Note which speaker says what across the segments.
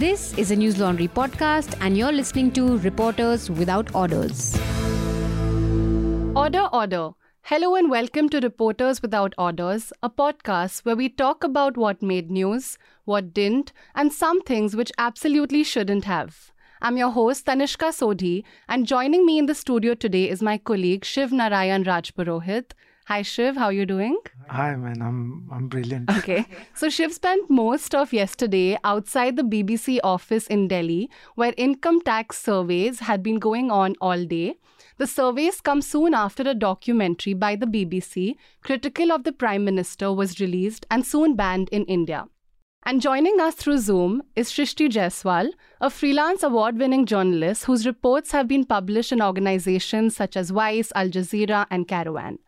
Speaker 1: This is a Newslaundry podcast, and you're listening to Reporters Without Orders.
Speaker 2: Order, order. Hello and welcome to Reporters Without Orders, a podcast where we talk about what made news, what didn't, and some things which absolutely shouldn't have. I'm your host, Tanishka Sodhi, and joining me in the studio today is my colleague Shiv Narayan Rajpurohit. Hi Shiv, how are you doing?
Speaker 3: Hi man, I'm I'm brilliant.
Speaker 2: Okay. So Shiv spent most of yesterday outside the BBC office in Delhi where income tax surveys had been going on all day. The surveys come soon after a documentary by the BBC critical of the Prime Minister was released and soon banned in India. And joining us through Zoom is Shrishti Jaiswal, a freelance award winning journalist whose reports have been published in organizations such as Vice, Al Jazeera, and Caravan.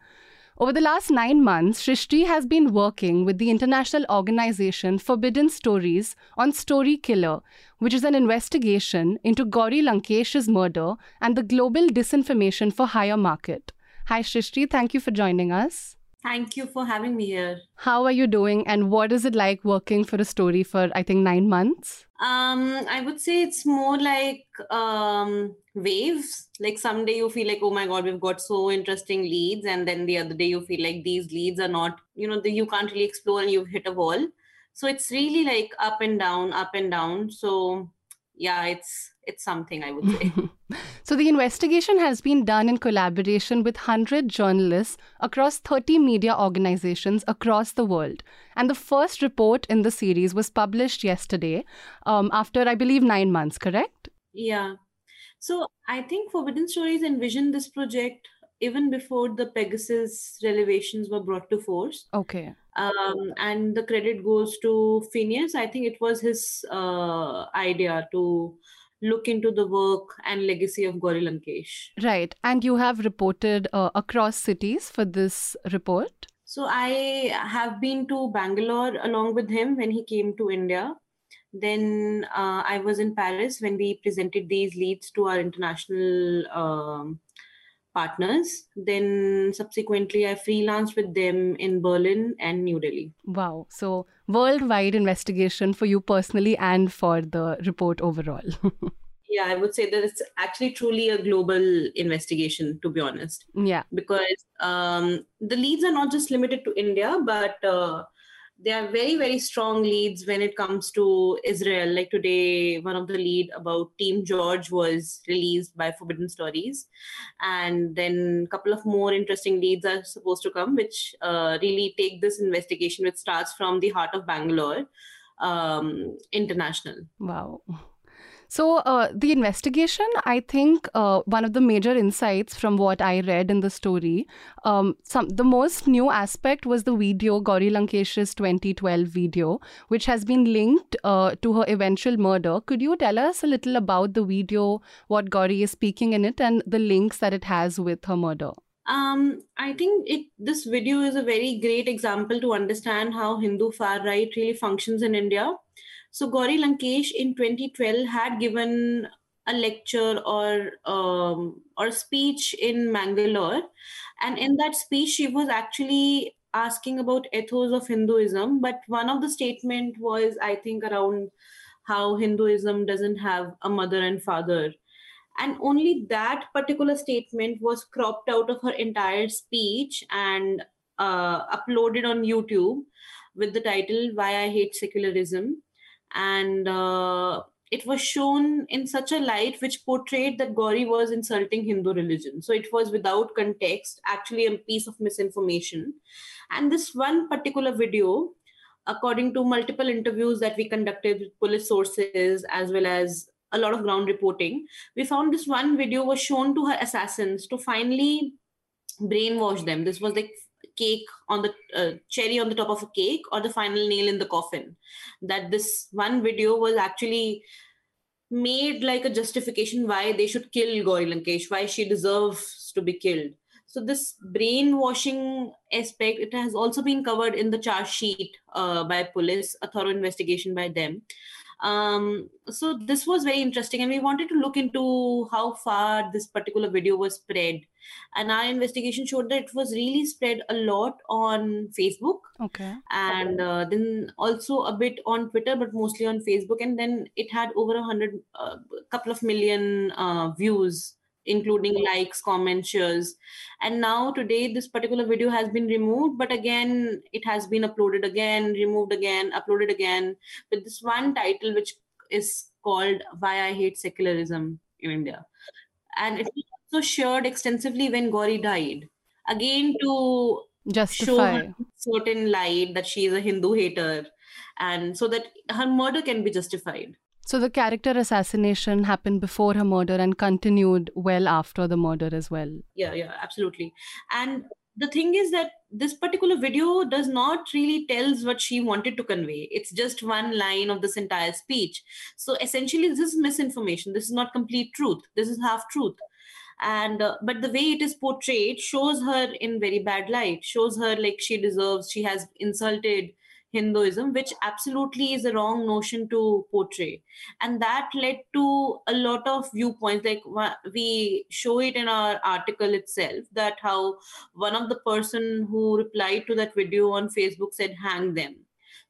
Speaker 2: Over the last nine months, Shrishti has been working with the international organization Forbidden Stories on Story Killer, which is an investigation into Gauri Lankesh's murder and the global disinformation for hire market. Hi, Shrishti. Thank you for joining us.
Speaker 4: Thank you for having me here.
Speaker 2: How are you doing, and what is it like working for a story for, I think, nine months?
Speaker 4: Um, I would say it's more like um, waves. Like someday you feel like, oh my god, we've got so interesting leads, and then the other day you feel like these leads are not, you know, you can't really explore, and you've hit a wall. So it's really like up and down, up and down. So yeah, it's it's something I would say.
Speaker 2: so the investigation has been done in collaboration with 100 journalists across 30 media organizations across the world. And the first report in the series was published yesterday um, after, I believe, nine months, correct?
Speaker 4: Yeah. So I think Forbidden Stories envisioned this project even before the Pegasus revelations were brought to force.
Speaker 2: Okay.
Speaker 4: Um, and the credit goes to Phineas. I think it was his uh, idea to look into the work and legacy of Gauri Lankesh.
Speaker 2: Right. And you have reported uh, across cities for this report?
Speaker 4: So I have been to Bangalore along with him when he came to India. Then uh, I was in Paris when we presented these leads to our international um, partners. Then subsequently, I freelanced with them in Berlin and New Delhi.
Speaker 2: Wow. So, worldwide investigation for you personally and for the report overall.
Speaker 4: yeah, I would say that it's actually truly a global investigation, to be honest.
Speaker 2: Yeah.
Speaker 4: Because um, the leads are not just limited to India, but uh, they are very very strong leads when it comes to israel. Like today one of the lead about team jorge was released by forbidden stories. And then a couple of more interesting leads are supposed to come which uh, really take this investigation which starts from the heart of bangalore um, international.
Speaker 2: Wow so, uh, the investigation, I think uh, one of the major insights from what I read in the story, um, some the most new aspect was the video, Gauri Lankesh's 2012 video, which has been linked uh, to her eventual murder. Could you tell us a little about the video, what Gauri is speaking in it, and the links that it has with her murder?
Speaker 4: Um, I think it this video is a very great example to understand how Hindu far right really functions in India so Gauri Lankesh in 2012 had given a lecture or um, or speech in Mangalore, and in that speech she was actually asking about ethos of Hinduism. But one of the statement was, I think, around how Hinduism doesn't have a mother and father. And only that particular statement was cropped out of her entire speech and uh, uploaded on YouTube with the title Why I Hate Secularism and uh, it was shown in such a light which portrayed that Gauri was insulting Hindu religion. So it was without context, actually a piece of misinformation. And this one particular video, according to multiple interviews that we conducted with police sources as well as a lot of ground reporting, we found this one video was shown to her assassins to finally brainwash them. This was like cake on the uh, cherry on the top of a cake or the final nail in the coffin that this one video was actually made like a justification why they should kill Gauri Lankesh, why she deserves to be killed. So this brainwashing aspect, it has also been covered in the charge sheet uh, by police, a thorough investigation by them. Um, so this was very interesting, and we wanted to look into how far this particular video was spread. And our investigation showed that it was really spread a lot on Facebook,
Speaker 2: Okay.
Speaker 4: and uh, then also a bit on Twitter, but mostly on Facebook. And then it had over a hundred, a uh, couple of million uh, views including likes, comments, shares. And now today, this particular video has been removed, but again, it has been uploaded again, removed again, uploaded again, with this one title which is called Why I Hate Secularism in India. And it was also shared extensively when Gauri died. Again, to
Speaker 2: Justify.
Speaker 4: show certain light that she is a Hindu hater, and so that her murder can be justified.
Speaker 2: So the character assassination happened before her murder and continued well after the murder as well.
Speaker 4: yeah yeah absolutely. And the thing is that this particular video does not really tells what she wanted to convey. It's just one line of this entire speech. So essentially this is misinformation. This is not complete truth. This is half truth. And uh, but the way it is portrayed shows her in very bad light shows her like she deserves she has insulted hinduism which absolutely is a wrong notion to portray. And that led to a lot of viewpoints. Like we show it in our article itself that how one of the person who replied to that video on facebook said hang them.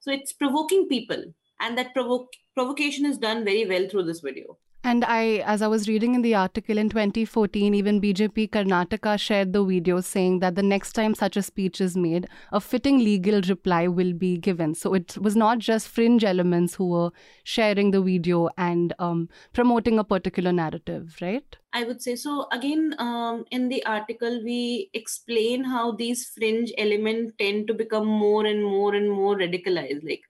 Speaker 4: So it's provoking people. And that provocation is done very well through this video
Speaker 2: And I, as I was reading in the article in 2014, even BJP Karnataka shared the video saying that the next time such a speech is made, a fitting legal reply will be given. So it was not just fringe elements who were sharing the video and um, promoting a particular narrative, right?
Speaker 4: I would say so. Again, um, in the article, we explain how these fringe elements tend to become more and more and more radicalized. Like,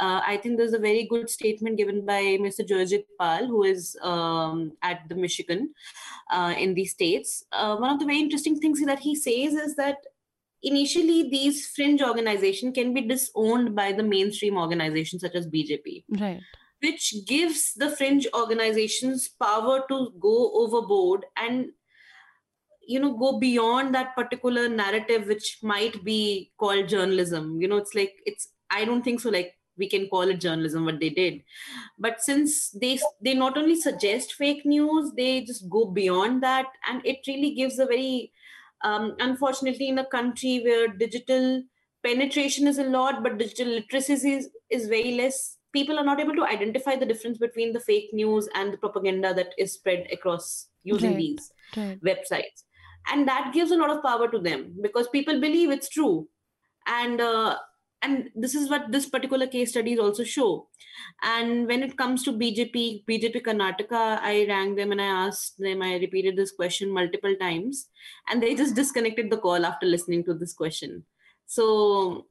Speaker 4: uh, I think there's a very good statement given by Mr. Joyojeet Pal, who is um, at the Michigan uh, in the States. Uh, one of the very interesting things that he says is that initially these fringe organizations can be disowned by the mainstream organizations such as BJP
Speaker 2: Right.
Speaker 4: Which gives the fringe organizations power to go overboard and you know go beyond that particular narrative which might be called journalism. You know it's like it's i don't think so like we can call it journalism what they did. But since they they not only suggest fake news they just go beyond that. And it really gives a very um, unfortunately in a country where digital penetration is a lot but digital literacy is, is very less people are not able to identify the difference between the fake news and the propaganda that is spread across using
Speaker 2: Right.
Speaker 4: these
Speaker 2: Right.
Speaker 4: websites. And that gives a lot of power to them because people believe it's true. And uh, and this is what this particular case studies also show. And when it comes to bjp bjp karnataka i rang them and i asked them i repeated this question multiple times. And they just disconnected the call after listening to this question. So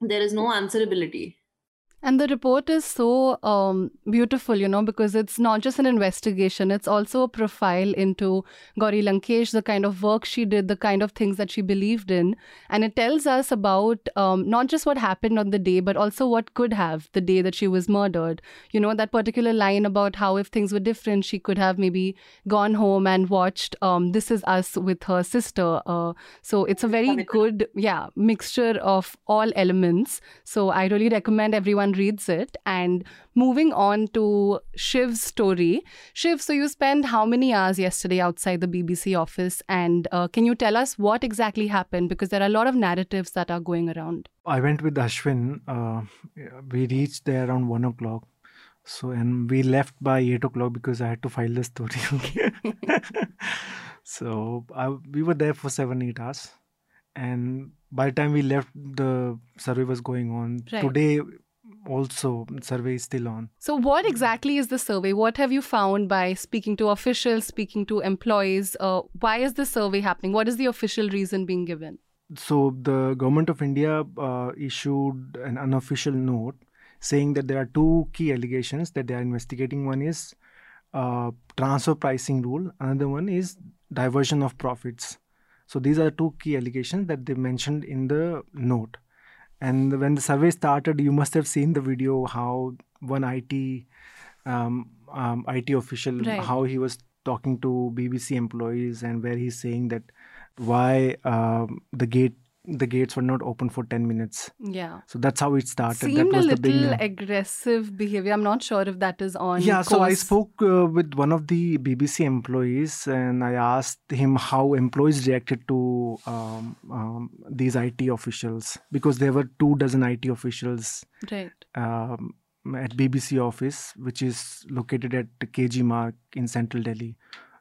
Speaker 4: there is no answerability
Speaker 2: And the report is so um, beautiful, you know, because it's not just an investigation, it's also a profile into Gauri Lankesh, the kind of work she did, the kind of things that she believed in. And it tells us about um, not just what happened on the day, but also what could have the day that she was murdered. You know, that particular line about how if things were different, she could have maybe gone home and watched um, This Is Us with her sister. Uh, so it's a very good, yeah, mixture of all elements. So I really recommend everyone reads it. And moving on to Shiv's story. Shiv, so you spent how many hours yesterday outside the BBC office? And uh, can you tell us what exactly happened? Because there are a lot of narratives that are going around.
Speaker 3: I went with Ashwin. Uh, we reached there around one o'clock. So and we left by eight o'clock because I had to file the story. so I, we were there for seven eight hours, and by the time we left, the survey was going on.
Speaker 2: Right.
Speaker 3: Today, also survey is still on.
Speaker 2: So, what exactly is the survey? What have you found by speaking to officials, speaking to employees? Uh, why is the survey happening? What is the official reason being given?
Speaker 3: So the government of India uh, issued an unofficial note saying that there are two key allegations that they are investigating. One is uh, transfer pricing rule. Another one is diversion of profits. So these are two key allegations that they mentioned in the note. And when the survey started, you must have seen the video how one IT um, um, IT official
Speaker 2: Right.
Speaker 3: how he was talking to BBC employees and where he's saying that why um, the gate the gates were not open for 10 minutes
Speaker 2: Yeah.
Speaker 3: so that's how it started
Speaker 2: Seemed
Speaker 3: that was the
Speaker 2: little aggressive behavior. I'm not sure if that is on.
Speaker 3: yeah so i spoke uh, with one of the bbc employees and i asked him how employees reacted to um, um, these it officials because there were two dozen it officials
Speaker 2: Right.
Speaker 3: um, at bbc office which is located at kg marg in central delhi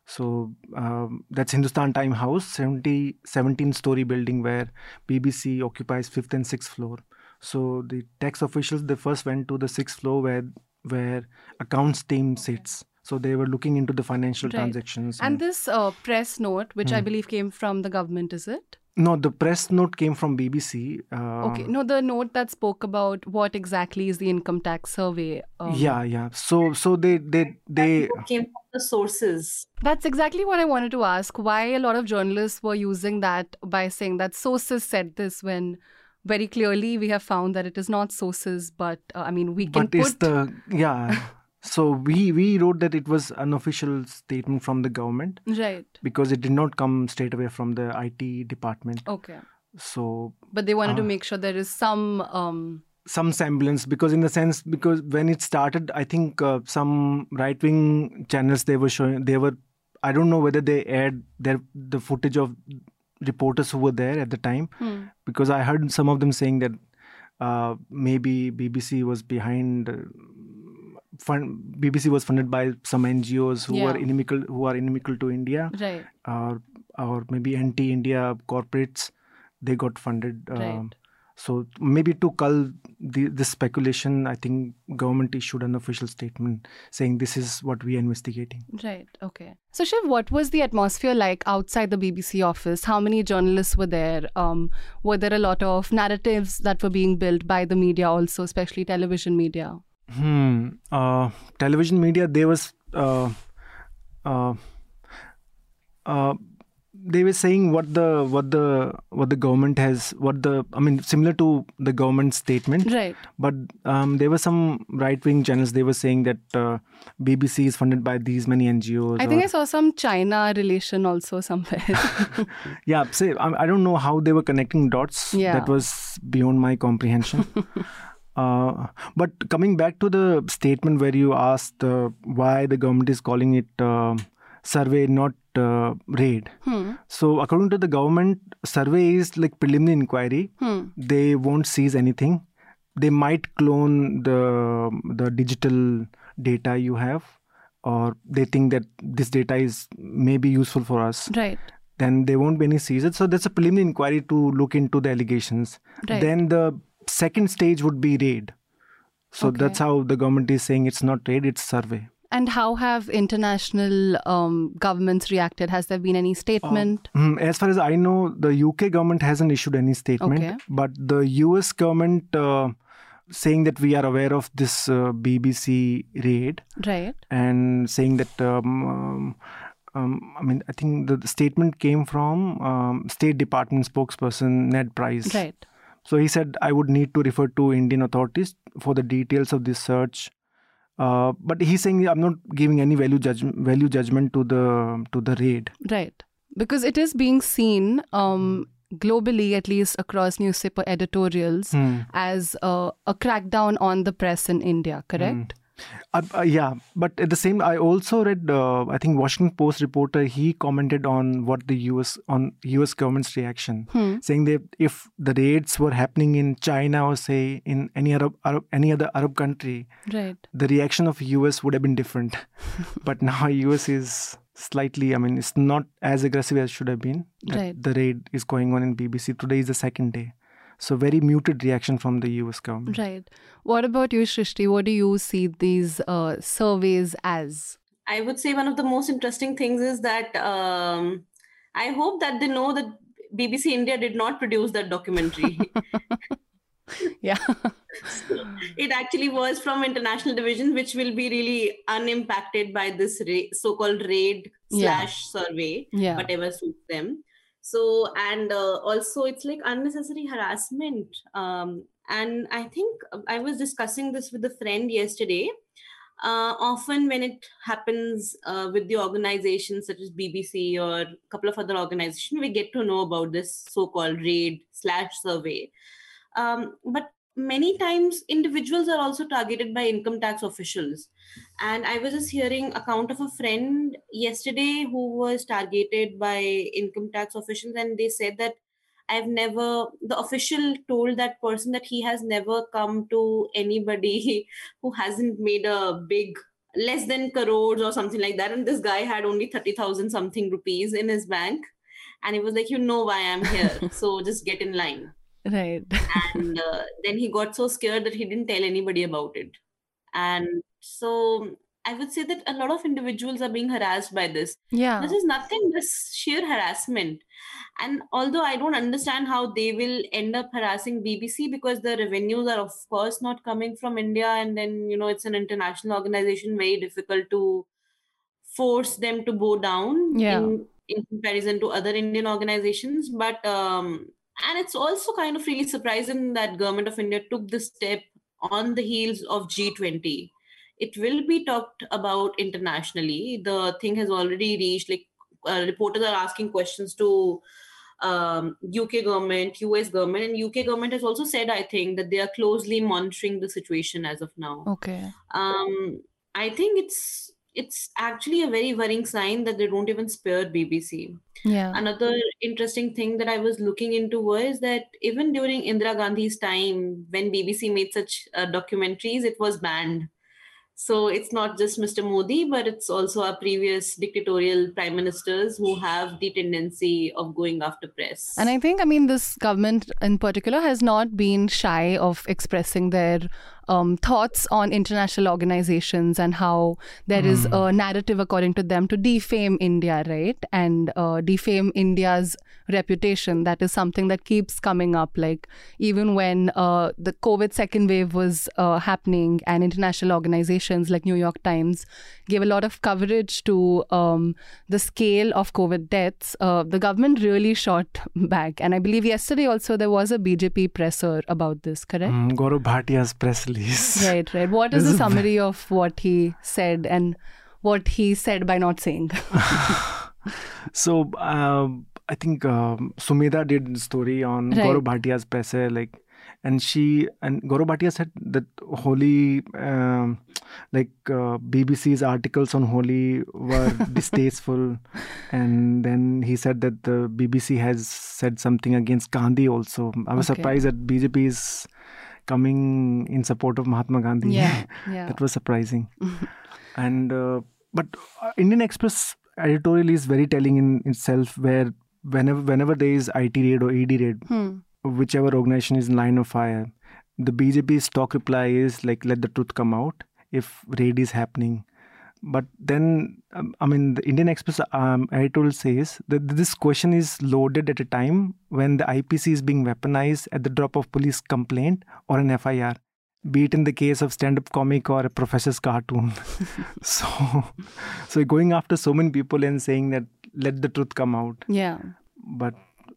Speaker 3: so um, that's hindustan time house 70 17 story building where bbc occupies fifth and sixth floor so the tax officials they first went to the sixth floor where where accounts team sits so they were looking into the financial
Speaker 2: Right.
Speaker 3: transactions
Speaker 2: And this uh, press note, which I
Speaker 3: Hmm.
Speaker 2: believe came from the government, is it?
Speaker 3: No the press note came from bbc uh,
Speaker 2: Okay. No, the note that spoke about what exactly is the income tax survey. Um,
Speaker 3: yeah yeah so so they they they
Speaker 4: came from the sources.
Speaker 2: That's exactly what I wanted to ask. Why a lot of journalists were using that by saying that sources said this when very clearly we have found that it is not sources, but uh, I mean, we can
Speaker 3: but it's the yeah so we we wrote that it was an official statement from the government
Speaker 2: Right.
Speaker 3: because it did not come straight away from the it department
Speaker 2: Okay.
Speaker 3: so
Speaker 2: But they wanted to
Speaker 3: Ah.
Speaker 2: make sure there is some. Um,
Speaker 3: some semblance because in the sense because when it started i think uh, some right wing channels they were showing they were i don't know whether they aired their the footage of reporters who were there at the time
Speaker 2: hmm.
Speaker 3: because I heard some of them saying that uh, maybe BBC was behind. Fund, BBC was funded by some NGOs who
Speaker 2: Yeah.
Speaker 3: are inimical who are inimical to India,
Speaker 2: Right.
Speaker 3: or or maybe anti-India corporates. They got funded. Um,
Speaker 2: Right.
Speaker 3: so maybe to cull the, this speculation, I think government issued an official statement saying this is what we are investigating.
Speaker 2: Right. Okay. So, Shiv, what was the atmosphere like outside the BBC office? How many journalists were there? Um, were there a lot of narratives that were being built by the media, also, especially television media?
Speaker 3: Hmm. Uh, television media. There was. Uh, uh, uh, they were saying what the what the what the government has what the I mean similar to the government statement,
Speaker 2: Right.
Speaker 3: but um, there were some right wing channels. They were saying that uh, BBC is funded by these many NGOs.
Speaker 2: I think
Speaker 3: or-
Speaker 2: I saw some China relation also somewhere.
Speaker 3: yeah. Say I, I don't know how they were connecting dots.
Speaker 2: Yeah.
Speaker 3: That was beyond my comprehension. Uh, but coming back to the statement where you asked uh, why the government is calling it uh, survey, not uh, raid.
Speaker 2: hmm.
Speaker 3: So, according to the government, survey is like preliminary inquiry.
Speaker 2: Hmm.
Speaker 3: They won't seize anything. They might clone the the digital data you have, or they think that this data is maybe useful for us.
Speaker 2: Right.
Speaker 3: Then there won't be any seizure. So that's a preliminary inquiry to look into the allegations.
Speaker 2: Right.
Speaker 3: Then the second stage would be raid. So
Speaker 2: Okay.
Speaker 3: that's how the government is saying it's not raid, it's survey.
Speaker 2: And how have international um, governments reacted? Has there been any statement?
Speaker 3: Mm, As far as I know, the UK government hasn't issued any statement,
Speaker 2: Okay.
Speaker 3: but the US government uh, saying that we are aware of this uh, BBC raid
Speaker 2: right.
Speaker 3: and saying that. Um, um, um, I mean, I think the, the statement came from um, State Department spokesperson Ned Price.
Speaker 2: Right.
Speaker 3: So he said, I would need to refer to Indian authorities for the details of this search. Uh, but he's saying I'm not giving any value judgment value judgment to the to the raid.
Speaker 2: Right. Because it is being seen um, globally, at least across newspaper editorials,
Speaker 3: Hmm.
Speaker 2: as uh, a crackdown on the press in India, correct?
Speaker 3: Uh, uh, yeah, but at the same, I also read. Uh, I think Washington Post reporter he commented on what the U.S. on U.S. government's reaction,
Speaker 2: Hmm.
Speaker 3: saying that if the raids were happening in China or say in any Arab, Arab any other Arab country,
Speaker 2: Right.
Speaker 3: the reaction of US would have been different. but now US is slightly, I mean, it's not as aggressive as should have been.
Speaker 2: Right.
Speaker 3: The raid is going on in BBC. Today is the second day. So very muted reaction from the US government.
Speaker 2: Right. What about you, Shrishti? What do you see these uh, surveys as?
Speaker 4: I would say one of the most interesting things is that um, I hope that they know that BBC India did not produce that documentary.
Speaker 2: Yeah.
Speaker 4: it actually was from international division, which will be really unimpacted by this ra- so-called raid
Speaker 2: Yeah.
Speaker 4: slash survey,
Speaker 2: yeah.
Speaker 4: whatever suits them. So and uh, also it's like unnecessary harassment. Um, and I think I was discussing this with a friend yesterday. uh, often when it happens uh, with the organizations such as bbc or a couple of other organizations we get to know about this so-called raid slash survey um, but many times individuals are also targeted by income tax officials. And i was just hearing account of a friend yesterday who was targeted by income tax officials and they said that i've never the official told that person that he has never come to anybody who hasn't made a big less than crores or something like that. And this guy had only 30000 something rupees in his bank. And he was like you know why i'm here. So just get in line
Speaker 2: Right.
Speaker 4: and uh, then he got so scared that he didn't tell anybody about it and so i would say that a lot of individuals are being harassed by this
Speaker 2: yeah.
Speaker 4: this is nothing this sheer harassment and although i don't understand how they will end up harassing bbc because the revenues are of course not coming from india and then you know it's an international organization very difficult to force them to bow down
Speaker 2: Yeah.
Speaker 4: in, in comparison to other indian organizations but um and it's also kind of really surprising that government of india took this step on the heels of g20 it will be talked about internationally. The thing has already reached like uh, reporters are asking questions to um, uk government us government and uk government has also said i think that they are closely monitoring the situation as of now.
Speaker 2: Okay.
Speaker 4: um, I think it's it's actually a very worrying sign that they don't even spare BBC.
Speaker 2: Yeah.
Speaker 4: Another interesting thing that I was looking into was that even during Indira Gandhi's time, when BBC made such uh, documentaries, it was banned. So it's not just Mr. Modi, but it's also our previous dictatorial prime ministers who have the tendency of going after press.
Speaker 2: And I think, I mean, this government in particular has not been shy of expressing their um, thoughts on international organizations and how there is a narrative, according to them, to defame India, right? And uh, defame India's reputation. That is something that keeps coming up. Like, even when uh, the COVID second wave was uh, happening, and international organizations like New York Times gave a lot of coverage to um, the scale of COVID deaths, uh, the government really shot back. And I believe yesterday also there was a BJP presser about this, correct?
Speaker 3: Mm, Gaurav Bhatia's press
Speaker 2: Right, right. What is
Speaker 3: This
Speaker 2: the
Speaker 3: is
Speaker 2: summary of what he said and what he said by not saying?
Speaker 3: So um, I think um, Sumedha did story on
Speaker 2: Right.
Speaker 3: Gaurav Bhatia's presse, like, and she and Gaurav Bhatia said that Holi, um, like uh, BBC's articles on Holi were distasteful, and then he said that the BBC has said something against Gandhi also. I was
Speaker 2: Okay.
Speaker 3: surprised that BJP is coming in support of Mahatma Gandhi.
Speaker 2: Yeah, yeah.
Speaker 3: that was surprising. and uh, but uh, Indian Express editorial is very telling in itself, where whenever whenever there is IT raid or ED raid,
Speaker 2: Hmm.
Speaker 3: whichever organization is in line of fire, the BJP's stock reply is like, "Let the truth come out." If raid is happening. But then, um, I mean, the Indian Express um, editorial says that this question is loaded at a time when the IPC is being weaponized at the drop of police complaint or an FIR, be it in the case of stand-up comic or a professor's cartoon. so, so going after so many people and saying that let the truth come out.
Speaker 2: Yeah.
Speaker 3: But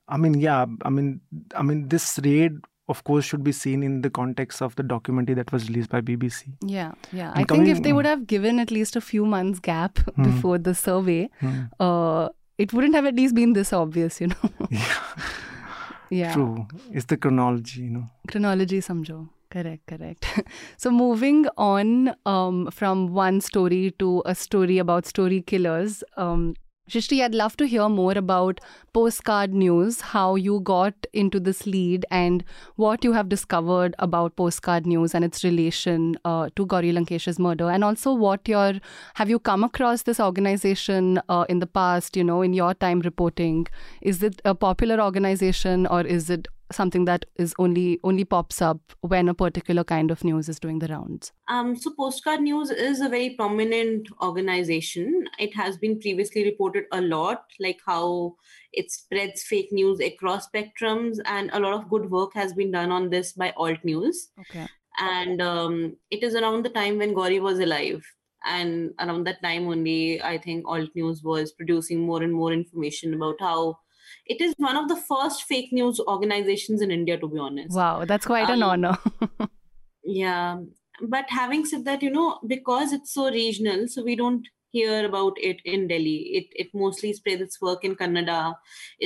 Speaker 3: I mean, yeah, I mean, I mean, this raid, of course, should be seen in the context of the documentary that was released by BBC.
Speaker 2: Yeah, yeah.
Speaker 3: And
Speaker 2: I think if they would have given at least a few months gap
Speaker 3: Hmm.
Speaker 2: before the survey,
Speaker 3: Hmm.
Speaker 2: uh, it wouldn't have at least been this obvious, you know.
Speaker 3: Yeah,
Speaker 2: yeah.
Speaker 3: true. It's the chronology, you know.
Speaker 2: chronology samjho correct correct so moving on um, from one story to a story about story killers um, Shrishti, I'd love to hear more about Postcard News, how you got into this lead, and what you have discovered about Postcard News and its relation uh, to Gauri Lankesh's murder, and also what your have you come across this organization uh, in the past? You know, in your time reporting, is it a popular organization or is it something that is only only pops up when a particular kind of news is doing the rounds?
Speaker 4: Um, so, Postcard News is a very prominent organization. It has been previously reported a lot, like how it spreads fake news across spectrums, and a lot of good work has been done on this by Alt News.
Speaker 2: Okay.
Speaker 4: And um, it is around the time when Gauri was alive. And around that time only, I think Alt News was producing more and more information about how it is one of the first fake news organizations in India, to be honest.
Speaker 2: Wow, that's quite an
Speaker 4: Um,
Speaker 2: honor.
Speaker 4: Yeah. but having said that, you know, because it's so regional, so we don't hear about it in Delhi. It it mostly spreads its work in Kannada,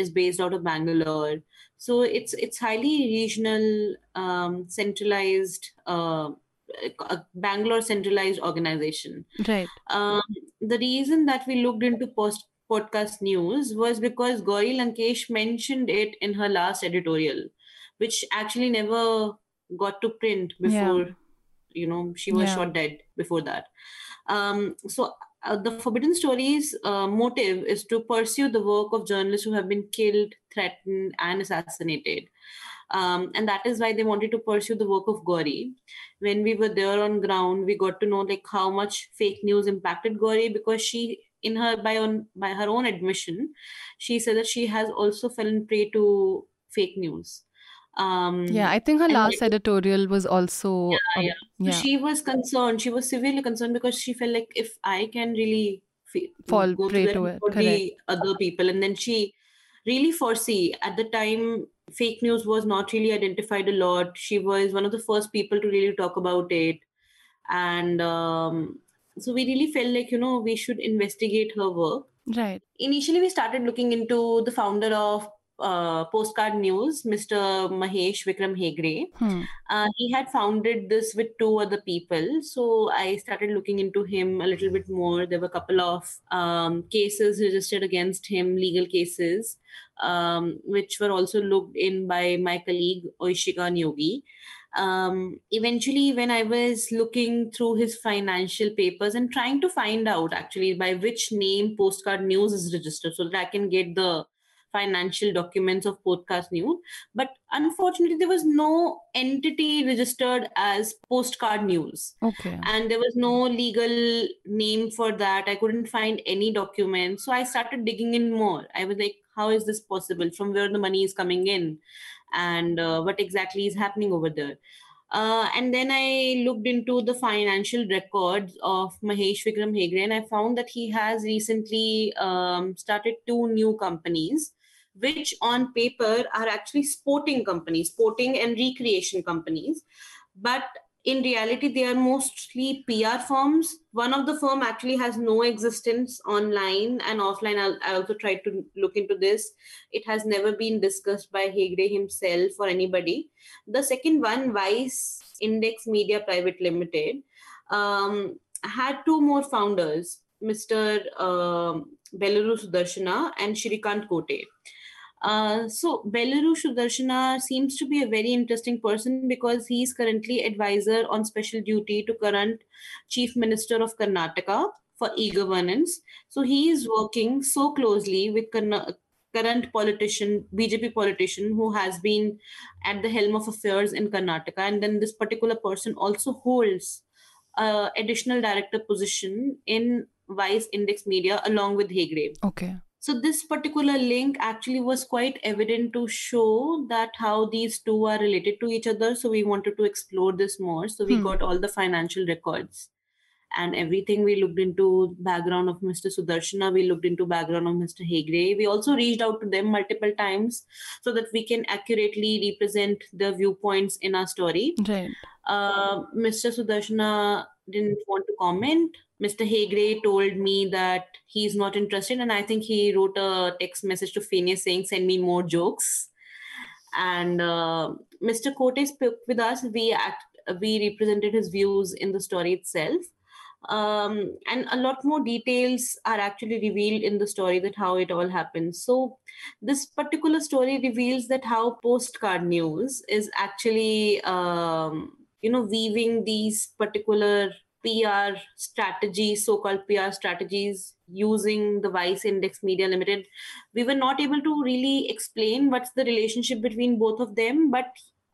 Speaker 4: is based out of Bangalore. So it's it's highly regional, um, centralized, uh, Bangalore centralized organization.
Speaker 2: Right.
Speaker 4: Um, the reason that we looked into post postcard news was because Gauri Lankesh mentioned it in her last editorial, which actually never got to print before.
Speaker 2: Yeah.
Speaker 4: You know, she was
Speaker 2: Yeah.
Speaker 4: shot dead before that. Um, so uh, the Forbidden Stories uh, motive is to pursue the work of journalists who have been killed, threatened, and assassinated. Um, and that is why they wanted to pursue the work of Gauri. When we were there on ground, we got to know like how much fake news impacted Gauri because she, in her by on by her own admission, she said that she has also fallen prey to fake news. Um,
Speaker 2: Yeah, I think her last
Speaker 4: like-
Speaker 2: editorial was also.
Speaker 4: Yeah,
Speaker 2: um,
Speaker 4: yeah. She was concerned. She was severely concerned because she felt like if I can really fe-
Speaker 2: Fall
Speaker 4: go
Speaker 2: prey
Speaker 4: that,
Speaker 2: to it,
Speaker 4: the other people, and then she really foresee at the time fake news was not really identified a lot. She was one of the first people to really talk about it, and um, so we really felt like you know we should investigate her work.
Speaker 2: Right.
Speaker 4: initially we started looking into the founder of uh, postcard news mr mahesh vikram hegde.
Speaker 2: Hmm.
Speaker 4: uh, he had founded this with two other people. So i started looking into him a little bit more. There were a couple of um, cases registered against him legal cases um, which were also looked in by my colleague oishika neogi um, eventually when i was looking through his financial papers and trying to find out actually by which name postcard news is registered so that i can get the financial documents of postcard news. But unfortunately there was no entity registered as postcard news.
Speaker 2: Okay.
Speaker 4: and there was no legal name for that. I couldn't find any document so i started digging in more. I was like how is this possible? From where the money is coming in and uh, what exactly is happening over there uh, and then I looked into the financial records of Mahesh Vikram Hegde, and I found that he has recently um, started two new companies, which on paper are actually sporting companies, sporting and recreation companies. But in reality, they are mostly PR firms. One of the firm actually has no existence online and offline. I also tried to look into this. It has never been discussed by Hegde himself or anybody. The second one, Vice Index Media Private Limited, um, had two more founders, Mr. Um, Beluru and Shrikant Kote. Uh, so Beluru Sudarshana seems to be a very interesting person because he is currently advisor on special duty to current Chief Minister of Karnataka for e-governance. So he is working so closely with current politician, BJP politician who has been at the helm of affairs in Karnataka, and then this particular person also holds uh, additional director position in Vice Index Media along with Hegde.
Speaker 2: Okay.
Speaker 4: So this particular link actually was quite evident to show that how these two are related to each other. So we wanted to explore this more. So we
Speaker 2: Hmm.
Speaker 4: got all the financial records and everything. We looked into background of Mr. Sudarshana. We looked into background of Mr. Hegde. We also reached out to them multiple times so that we can accurately represent the viewpoints in our story.
Speaker 2: Right.
Speaker 4: Uh, Mr. Sudarshana didn't want to comment. Mr. Hegde told me that he's not interested, and I think he wrote a text message to Phineas saying, "Send me more jokes." And uh, Mr. Kote spoke with us. We act, we represented his views in the story itself, um, and a lot more details are actually revealed in the story that how it all happened. So this particular story reveals that how postcard news is actually um, you know weaving these particular pr strategies so-called pr strategies using the vice index media limited we were not able to really explain what's the relationship between both of them but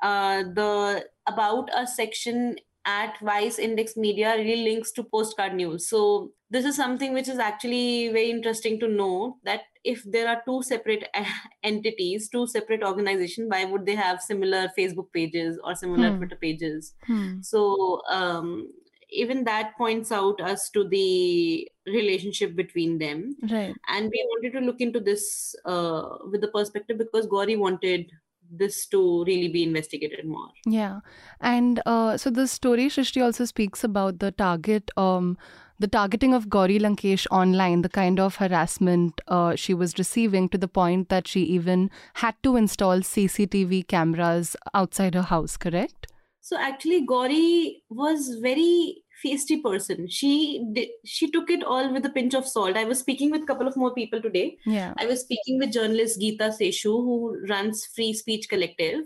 Speaker 4: uh, the about us section at vice index media really links to postcard news so this is something which is actually very interesting to know that if there are two separate entities two separate organizations why would they have similar facebook pages or similar
Speaker 2: Hmm.
Speaker 4: twitter pages
Speaker 2: Hmm.
Speaker 4: so um, even that points out us to the relationship between them
Speaker 2: Right.
Speaker 4: and we wanted to look into this uh, with the perspective because Gauri wanted this to really be investigated more.
Speaker 2: Yeah, and uh, so the story Shrishti also speaks about the target, um, the targeting of Gauri Lankesh online, the kind of harassment uh, she was receiving to the point that she even had to install CCTV cameras outside her house. Correct?
Speaker 4: So actually, Gauri was very feisty person. She did, she took it all with a pinch of salt. I was speaking with a couple of more people today.
Speaker 2: Yeah.
Speaker 4: I was speaking with journalist Geeta Seshu, who runs Free Speech Collective.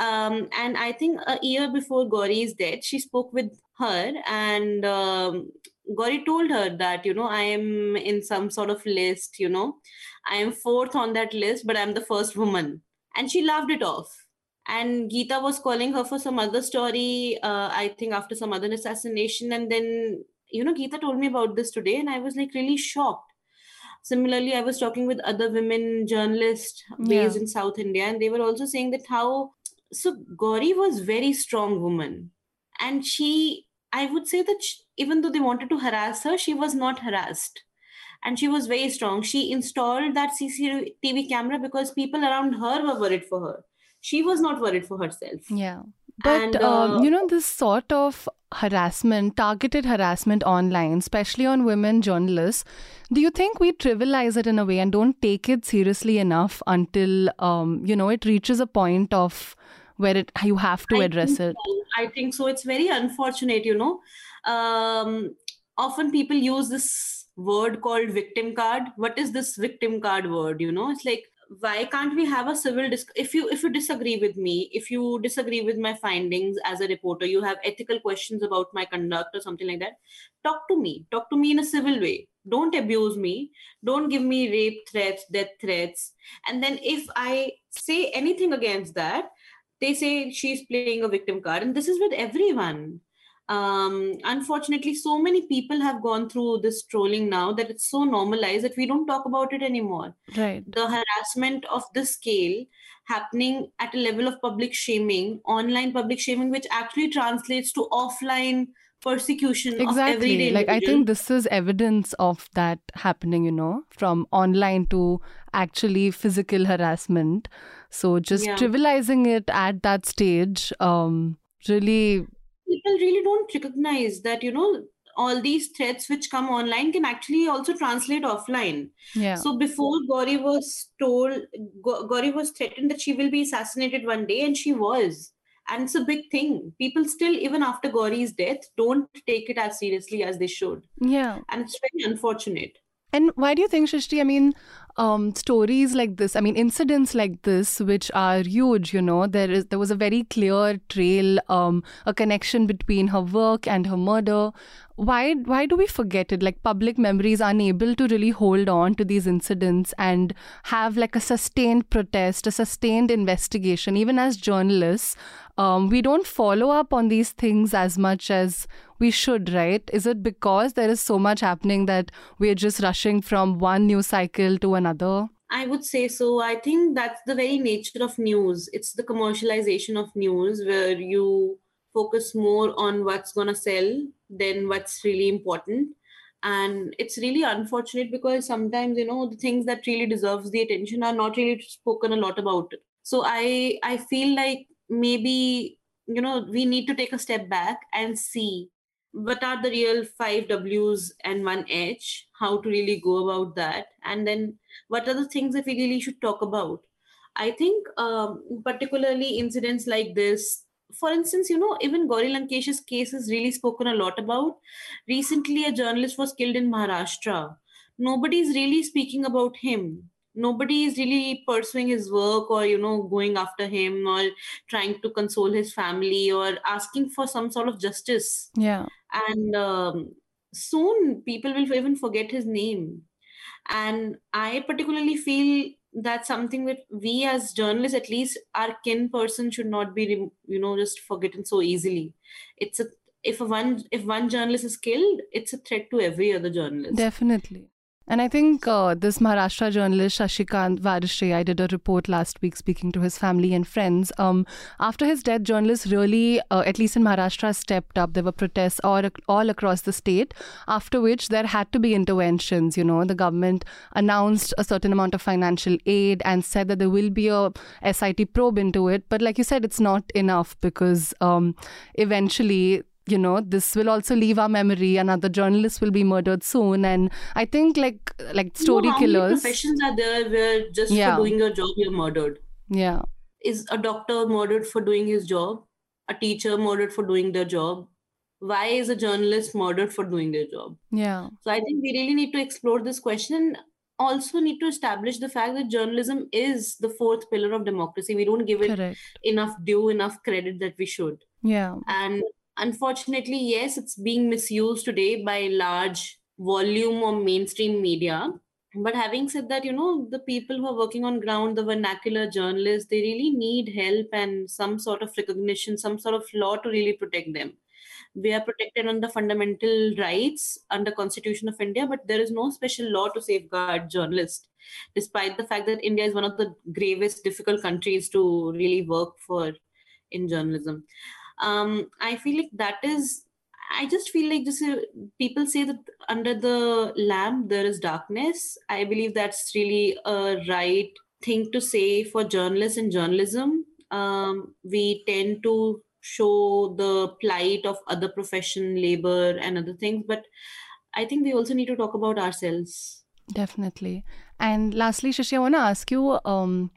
Speaker 4: Um, and I think a year before Gauri's death, she spoke with her, and um, Gauri told her that, you know, I am in some sort of list, you know, I am fourth on that list, but I'm the first woman. And she laughed it off and Geeta was calling her for some other story, uh, I think after some other assassination. And then, you know, Geeta told me about this today, and I was like really shocked. Similarly, I was talking with other women journalists based
Speaker 2: Yeah.
Speaker 4: in South India, and they were also saying that how so Gauri was very strong woman, and she, I would say that she, even though they wanted to harass her, she was not harassed and she was very strong. She installed that CCTV camera because people around her were worried for her. She was not worried for herself.
Speaker 2: Yeah. But,
Speaker 4: And,
Speaker 2: um,
Speaker 4: uh,
Speaker 2: you know, this sort of harassment, targeted harassment online, especially on women journalists, do you think we trivialize it in a way and don't take it seriously enough until, um, you know, it reaches a point of where it you have to address it?
Speaker 4: so. I think so. It's very unfortunate, you know. Um, often people use this word called victim card. What is this victim card word? You know, it's like why can't we have a civil dis- if you if you disagree with me if you disagree with my findings as a reporter you have ethical questions about my conduct or something like that talk to me. Talk to me in a civil way. Don't abuse me. Don't give me rape threats death threats. And then if i say anything against that they say she's playing a victim card. And this is with everyone um unfortunately so many people have gone through this trolling now that it's so normalized that we don't talk about it anymore
Speaker 2: Right.
Speaker 4: the harassment of this scale happening at a level of public shaming online public shaming which actually translates to offline persecution of
Speaker 2: Exactly.
Speaker 4: everyday
Speaker 2: Like, I think this is evidence of that happening, you know, from online to actually physical harassment. So just
Speaker 4: Yeah.
Speaker 2: trivializing it at that stage, um, really,
Speaker 4: people really don't recognize that you know all these threats which come online can actually also translate offline
Speaker 2: yeah.
Speaker 4: So before Gauri was told, Ga- Gauri was threatened that she will be assassinated one day, and she was. And it's a big thing. People still, even after Gauri's death, don't take it as seriously as they should.
Speaker 2: yeah.
Speaker 4: And it's very unfortunate.
Speaker 2: And why do you think, Shrishti? I mean, um, stories like this, I mean, incidents like this, which are huge, you know, there is there was a very clear trail, um, a connection between her work and her murder. Why why do we forget it? Like public memory is unable to really hold on to these incidents and have like a sustained protest, a sustained investigation. Even as journalists, um, we don't follow up on these things as much as we should, right? Is it because there is so much happening that we're just rushing from one news cycle to another?
Speaker 4: I would say so. I think that's the very nature of news. It's the commercialization of news where you focus more on what's going to sell than what's really important. And it's really unfortunate because sometimes, you know, the things that really deserves the attention are not really spoken a lot about. So I I feel like maybe, you know, we need to take a step back and see what are the real five W's and one H, how to really go about that. And then what are the things that we really should talk about? I think um, particularly incidents like this for instance you know even gauri lankesh's case is really spoken a lot about. Recently a journalist was killed in maharashtra. Nobody's really speaking about him nobody is really pursuing his work or you know going after him or trying to console his family or asking for some sort of justice
Speaker 2: Yeah.
Speaker 4: and um, soon people will even forget his name and i particularly feel that's something that we as journalists at least our kin person should not be you know just forgotten so easily it's a if a one if one journalist is killed it's a threat to every other journalist
Speaker 2: Definitely. And I think uh, this Maharashtra journalist Shashikant Warishe, I did a report last week speaking to his family and friends. Um, after his death, journalists really, uh, at least in Maharashtra, stepped up. There were protests all, all across the state, after which there had to be interventions. You know, the government announced a certain amount of financial aid and said that there will be a SIT probe into it. But like you said, it's not enough because um, eventually you know this will also leave our memory. Another journalist will be murdered soon. And i think like like story
Speaker 4: you know,
Speaker 2: killers.
Speaker 4: professions are there where just yeah. for doing your job you're murdered?
Speaker 2: Yeah.
Speaker 4: Is a doctor murdered for doing his job? A teacher murdered for doing their job? Why is a journalist murdered for doing their job?
Speaker 2: Yeah.
Speaker 4: So i think we really need to explore this question and also need to establish the fact that journalism is the fourth pillar of democracy. We don't give it
Speaker 2: Correct.
Speaker 4: enough due enough credit that we should.
Speaker 2: Yeah.
Speaker 4: And unfortunately, yes, it's being misused today by large volume of mainstream media. But having said that, you know, the people who are working on ground, the vernacular journalists, they really need help and some sort of recognition, some sort of law to really protect them. We are protected under fundamental rights under Constitution of India, but there is no special law to safeguard journalists, despite the fact that India is one of the gravest, difficult countries to really work for in journalism um, I feel like that is I just feel like just uh, people say that under the lamp there is darkness. I believe that's really a right thing to say for journalists and journalism. Um, we tend to show the plight of other profession, labor, and other things, but I think we also need to talk about ourselves.
Speaker 2: Definitely. And lastly, Shashi, I want to ask you. Um,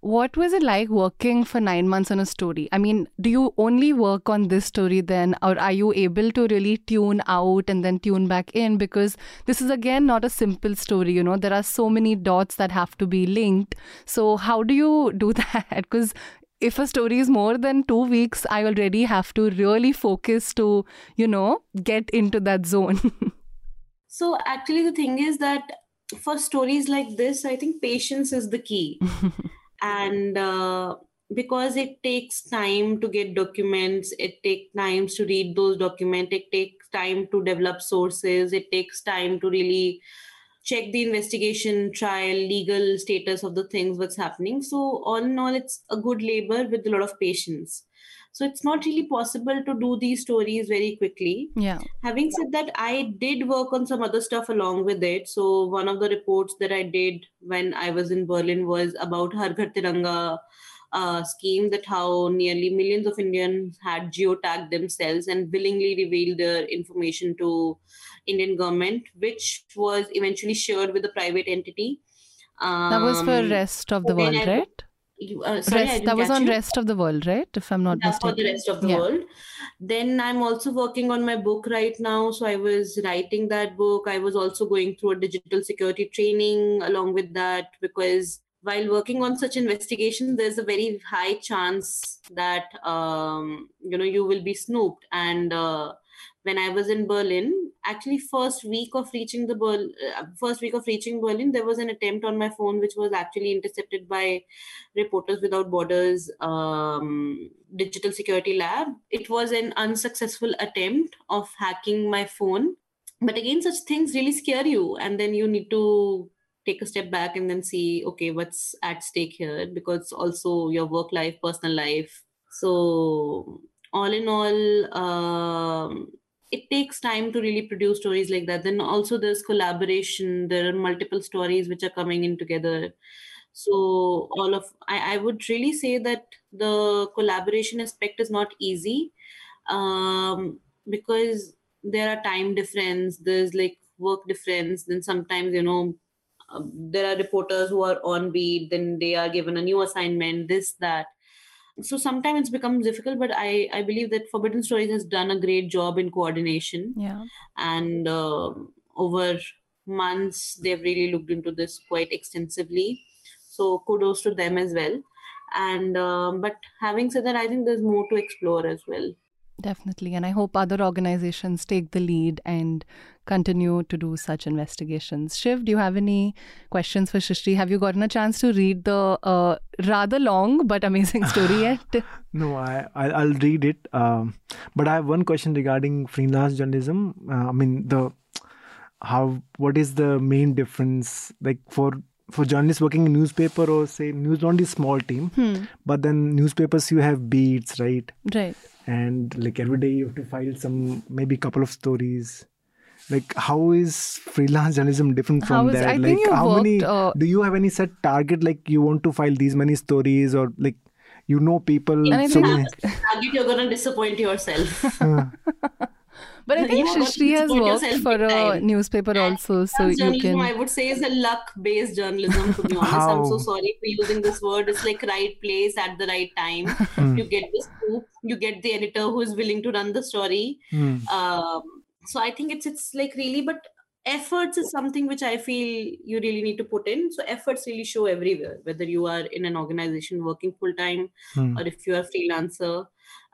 Speaker 2: what was it like working for nine months on a story? I mean, do you only work on this story then, or are you able to really tune out and then tune back in? Because this is again not a simple story, you know, there are so many dots that have to be linked. So, how do you do that? Because if a story is more than two weeks, I already have to really focus to, you know, get into that zone.
Speaker 4: so, actually, the thing is that for stories like this, I think patience is the key. and uh, because it takes time to get documents it takes times to read those documents it takes time to develop sources it takes time to really check the investigation trial legal status of the things what's happening. So all in all it's a good labor with a lot of patience so it's not really possible to do these stories very quickly.
Speaker 2: Yeah.
Speaker 4: Having said that i did work on some other stuff along with it. So one of the reports that i did when i was in berlin was about har ghar tiranga uh, scheme that how nearly millions of indians had geotagged themselves and willingly revealed their information to indian government which was eventually shared with a private entity.
Speaker 2: Um, that was for rest of the world I, right
Speaker 4: you, uh, sorry,
Speaker 2: rest, that was on you. rest of the world right? If i'm not
Speaker 4: yeah,
Speaker 2: mistaken
Speaker 4: for the rest of the yeah. world. Then i'm also working on my book right now. So i was writing that book. I was also going through a digital security training along with that because while working on such investigation there's a very high chance that um, you know you will be snooped. And uh, when I was in Berlin, actually first week of reaching the uh, first week of reaching Berlin, there was an attempt on my phone which was actually intercepted by Reporters Without Borders um, digital security lab. It was an unsuccessful attempt of hacking my phone. But again, such things really scare you, and then you need to take a step back and then see, okay, what's at stake here? Because also your work life, personal life. So all in all, um, it takes time to really produce stories like that. Then also there's collaboration. There are multiple stories which are coming in together. So all of I, I would really say that the collaboration aspect is not easy um, because there are time difference there's like work difference. Then sometimes you know um, there are reporters who are on beat then they are given a new assignment this that so sometimes it's become difficult but i i believe that forbidden stories has done a great job in coordination.
Speaker 2: Yeah.
Speaker 4: And uh, over months they've really looked into this quite extensively. So kudos to them as well. And um, but having said that i think there's more to explore as well
Speaker 2: Definitely. And I hope other organizations take the lead and continue to do such investigations. Shiv, do you have any questions for Shrishti? Have you gotten a chance to read the uh, rather long but amazing story yet?
Speaker 3: no, I, I, will read it. Um, but I have one question regarding freelance journalism. Uh, I mean, the how what is the main difference like for for journalists working in newspaper or say news not is small team
Speaker 2: Hmm.
Speaker 3: but then newspapers you have beats right
Speaker 2: Right.
Speaker 3: and like every day you have to file some maybe couple of stories like how is freelance journalism different
Speaker 2: How
Speaker 3: from
Speaker 2: is-
Speaker 3: that
Speaker 2: I
Speaker 3: like
Speaker 2: think you
Speaker 3: how many
Speaker 2: worked, uh,
Speaker 3: do you have any set target like you want to file these many stories or like you know people
Speaker 2: And I
Speaker 3: so
Speaker 2: think-
Speaker 3: many
Speaker 4: Target, you're gonna disappoint yourself.
Speaker 3: Uh,
Speaker 2: But I think
Speaker 4: You want
Speaker 2: Shrishti has worked for a
Speaker 4: time.
Speaker 2: newspaper also, so you
Speaker 4: journalism, I would say, is a luck-based journalism. To be honest, I'm so sorry for using this word. It's like right place at the right time. You get the scoop. You get the editor who is willing to run the story.
Speaker 3: hmm.
Speaker 4: Um, so I think it's it's like really, but efforts is something which I feel you really need to put in. So efforts really show everywhere, whether you are in an organization working full time
Speaker 3: Hmm.
Speaker 4: or if you are a freelancer.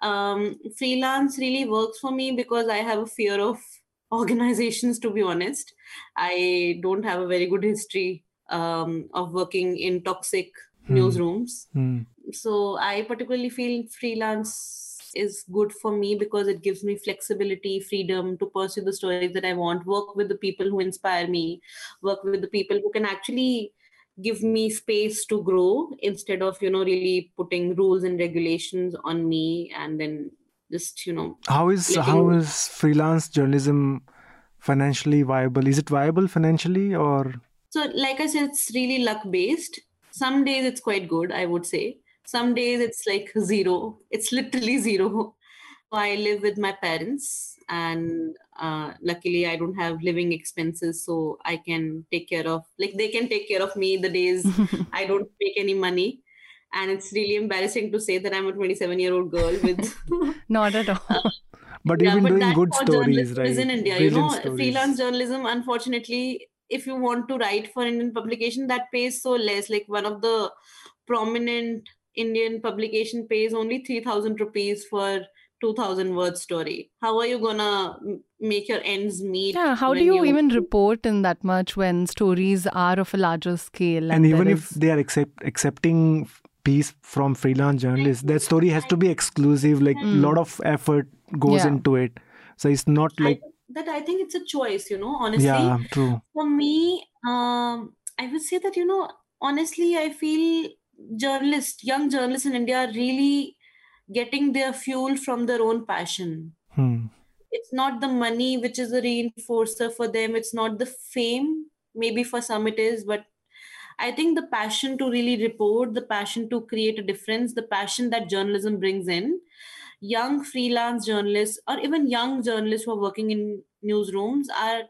Speaker 4: Um, freelance really works for me because I have a fear of organizations, to be honest. I don't have a very good history um, of working in toxic
Speaker 3: Hmm.
Speaker 4: newsrooms.
Speaker 3: Hmm.
Speaker 4: So I particularly feel freelance is good for me because it gives me flexibility, freedom to pursue the stories that I want, work with the people who inspire me, work with the people who can actually give me space to grow instead of you know really putting rules and regulations on me and then just you know
Speaker 3: how is
Speaker 4: letting-
Speaker 3: how is freelance journalism financially viable is it viable financially or
Speaker 4: So, like I said, it's really luck based. Some days it's quite good, I would say. Some days it's like zero. It's literally zero. I live with my parents, and uh, luckily I don't have living expenses, so I can take care of like they can take care of me the days I don't make any money. And it's really embarrassing to say that I'm a 27 year old girl with
Speaker 2: Not at all.
Speaker 3: but
Speaker 4: yeah,
Speaker 3: you've been
Speaker 4: but
Speaker 3: doing
Speaker 4: that's
Speaker 3: good stories
Speaker 4: journalism
Speaker 3: right
Speaker 4: is in India. You know,
Speaker 3: stories.
Speaker 4: freelance journalism, unfortunately, if you want to write for Indian publication, that pays so less. Like one of the prominent Indian publication pays only 3,000 rupees for 2,000 word story. How are you gonna make your ends meet?
Speaker 2: Yeah, how do
Speaker 4: when
Speaker 2: you even report in that much when stories are of a larger scale?
Speaker 3: and even if
Speaker 2: is-
Speaker 3: they are accept, accepting piece from freelance journalists that story has to be exclusive like a
Speaker 2: Mm.
Speaker 3: lot of effort goes
Speaker 2: Yeah.
Speaker 3: into it so it's not
Speaker 4: I-
Speaker 3: like
Speaker 4: that I think it's a choice, you know, honestly.
Speaker 3: yeah true
Speaker 4: for me um i would say that you know honestly i feel journalists young journalists in india are really getting their fuel from their own passion.
Speaker 3: Hmm.
Speaker 4: it's not the money which is a reinforcer for them. It's not the fame. Maybe for some it is but i think the passion to really report the passion to create a difference the passion that journalism brings in. Young freelance journalists or even young journalists who are working in newsrooms are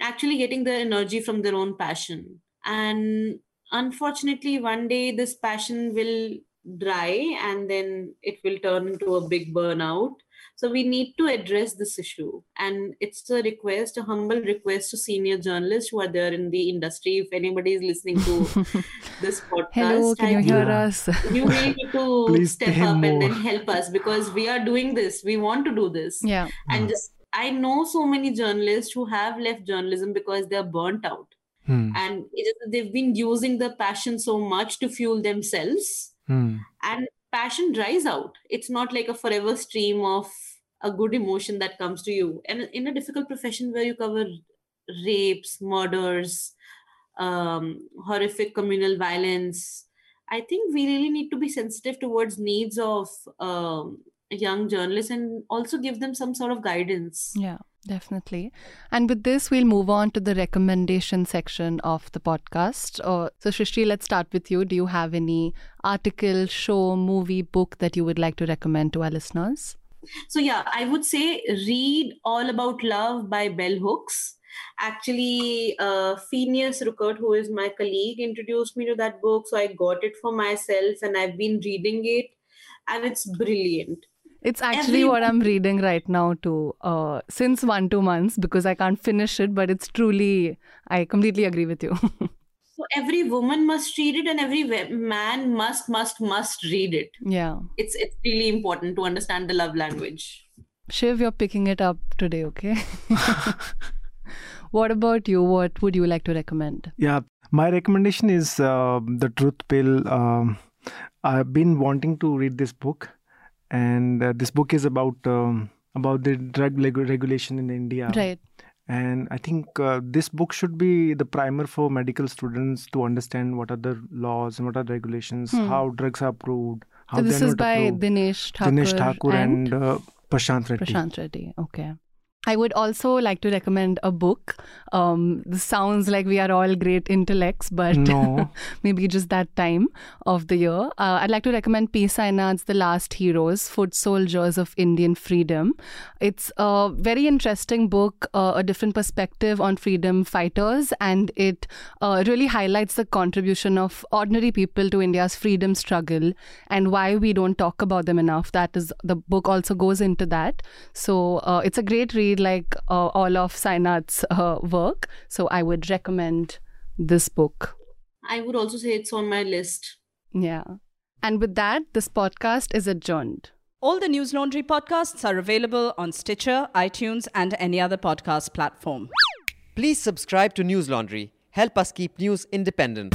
Speaker 4: actually getting their energy from their own passion. And unfortunately one day this passion will dry and then it will turn into a big burnout so we need to address this issue and it's a request a humble request to senior journalists who are there in the industry if anybody is listening to this podcast
Speaker 2: Hello, can you hear
Speaker 3: Yeah.
Speaker 2: us?
Speaker 4: you need to
Speaker 3: Please
Speaker 4: step
Speaker 3: pay
Speaker 4: up and then help us because we are doing this we want to do this
Speaker 2: yeah.
Speaker 4: and just i know so many journalists who have left journalism because they're burnt out
Speaker 3: Hmm.
Speaker 4: and it is, they've been using the passion so much to fuel themselves
Speaker 3: Hmm.
Speaker 4: and passion dries out it's not like a forever stream of a good emotion that comes to you and in a difficult profession where you cover rapes murders um, horrific communal violence i think we really need to be sensitive towards needs of um, young journalists and also give them some sort of guidance
Speaker 2: Yeah, definitely. And with this, we'll move on to the recommendation section of the podcast. Uh, so, Shrishti, let's start with you. Do you have any article, show, movie, book that you would like to recommend to our listeners?
Speaker 4: So yeah, I would say read All About Love by Bell Hooks. Actually, uh, Phineas Rueckert, who is my colleague, introduced me to that book. So I got it for myself and I've been reading it and it's brilliant.
Speaker 2: It's actually what I'm reading right now too, uh, since one, two months, because I can't finish it, but it's truly, I completely agree with you.
Speaker 4: So every woman must read it and every man must, must, must read it.
Speaker 2: yeah.
Speaker 4: It's, it's really important to understand the love language.
Speaker 2: Shiv, you're picking it up today, okay? what about you? What would you like to recommend?
Speaker 3: Yeah, my recommendation is uh, The Truth Pill. Um, I've been wanting to read this book, and uh, this book is about um, about the drug leg- regulation in India.
Speaker 2: Right.
Speaker 3: And I think uh, this book should be the primer for medical students to understand what are the laws and what are the regulations,
Speaker 2: Hmm.
Speaker 3: how drugs are approved, how
Speaker 2: So this is by
Speaker 3: approved.
Speaker 2: Dinesh Thakur,
Speaker 3: Dinesh Thakur and, uh, Prashant Reddy.
Speaker 2: Prashant Reddy. Okay. I would also like to recommend a book. Um, this sounds like we are all great intellects, but
Speaker 3: No.
Speaker 2: maybe just that time of the year. Uh, I'd like to recommend P. Sainath's The Last Heroes, Foot Soldiers of Indian Freedom. It's a very interesting book, uh, a different perspective on freedom fighters, and it uh, really highlights the contribution of ordinary people to India's freedom struggle and why we don't talk about them enough. That is, the book also goes into that. So uh, it's a great read, like uh, all of Sainath's uh, work. So I would recommend this book.
Speaker 4: I would also say it's on my list.
Speaker 2: Yeah. And with that, this podcast is adjourned.
Speaker 5: All the Newslaundry podcasts are available on Stitcher, iTunes, and any other podcast platform.
Speaker 6: Please subscribe to Newslaundry. Help us keep news independent.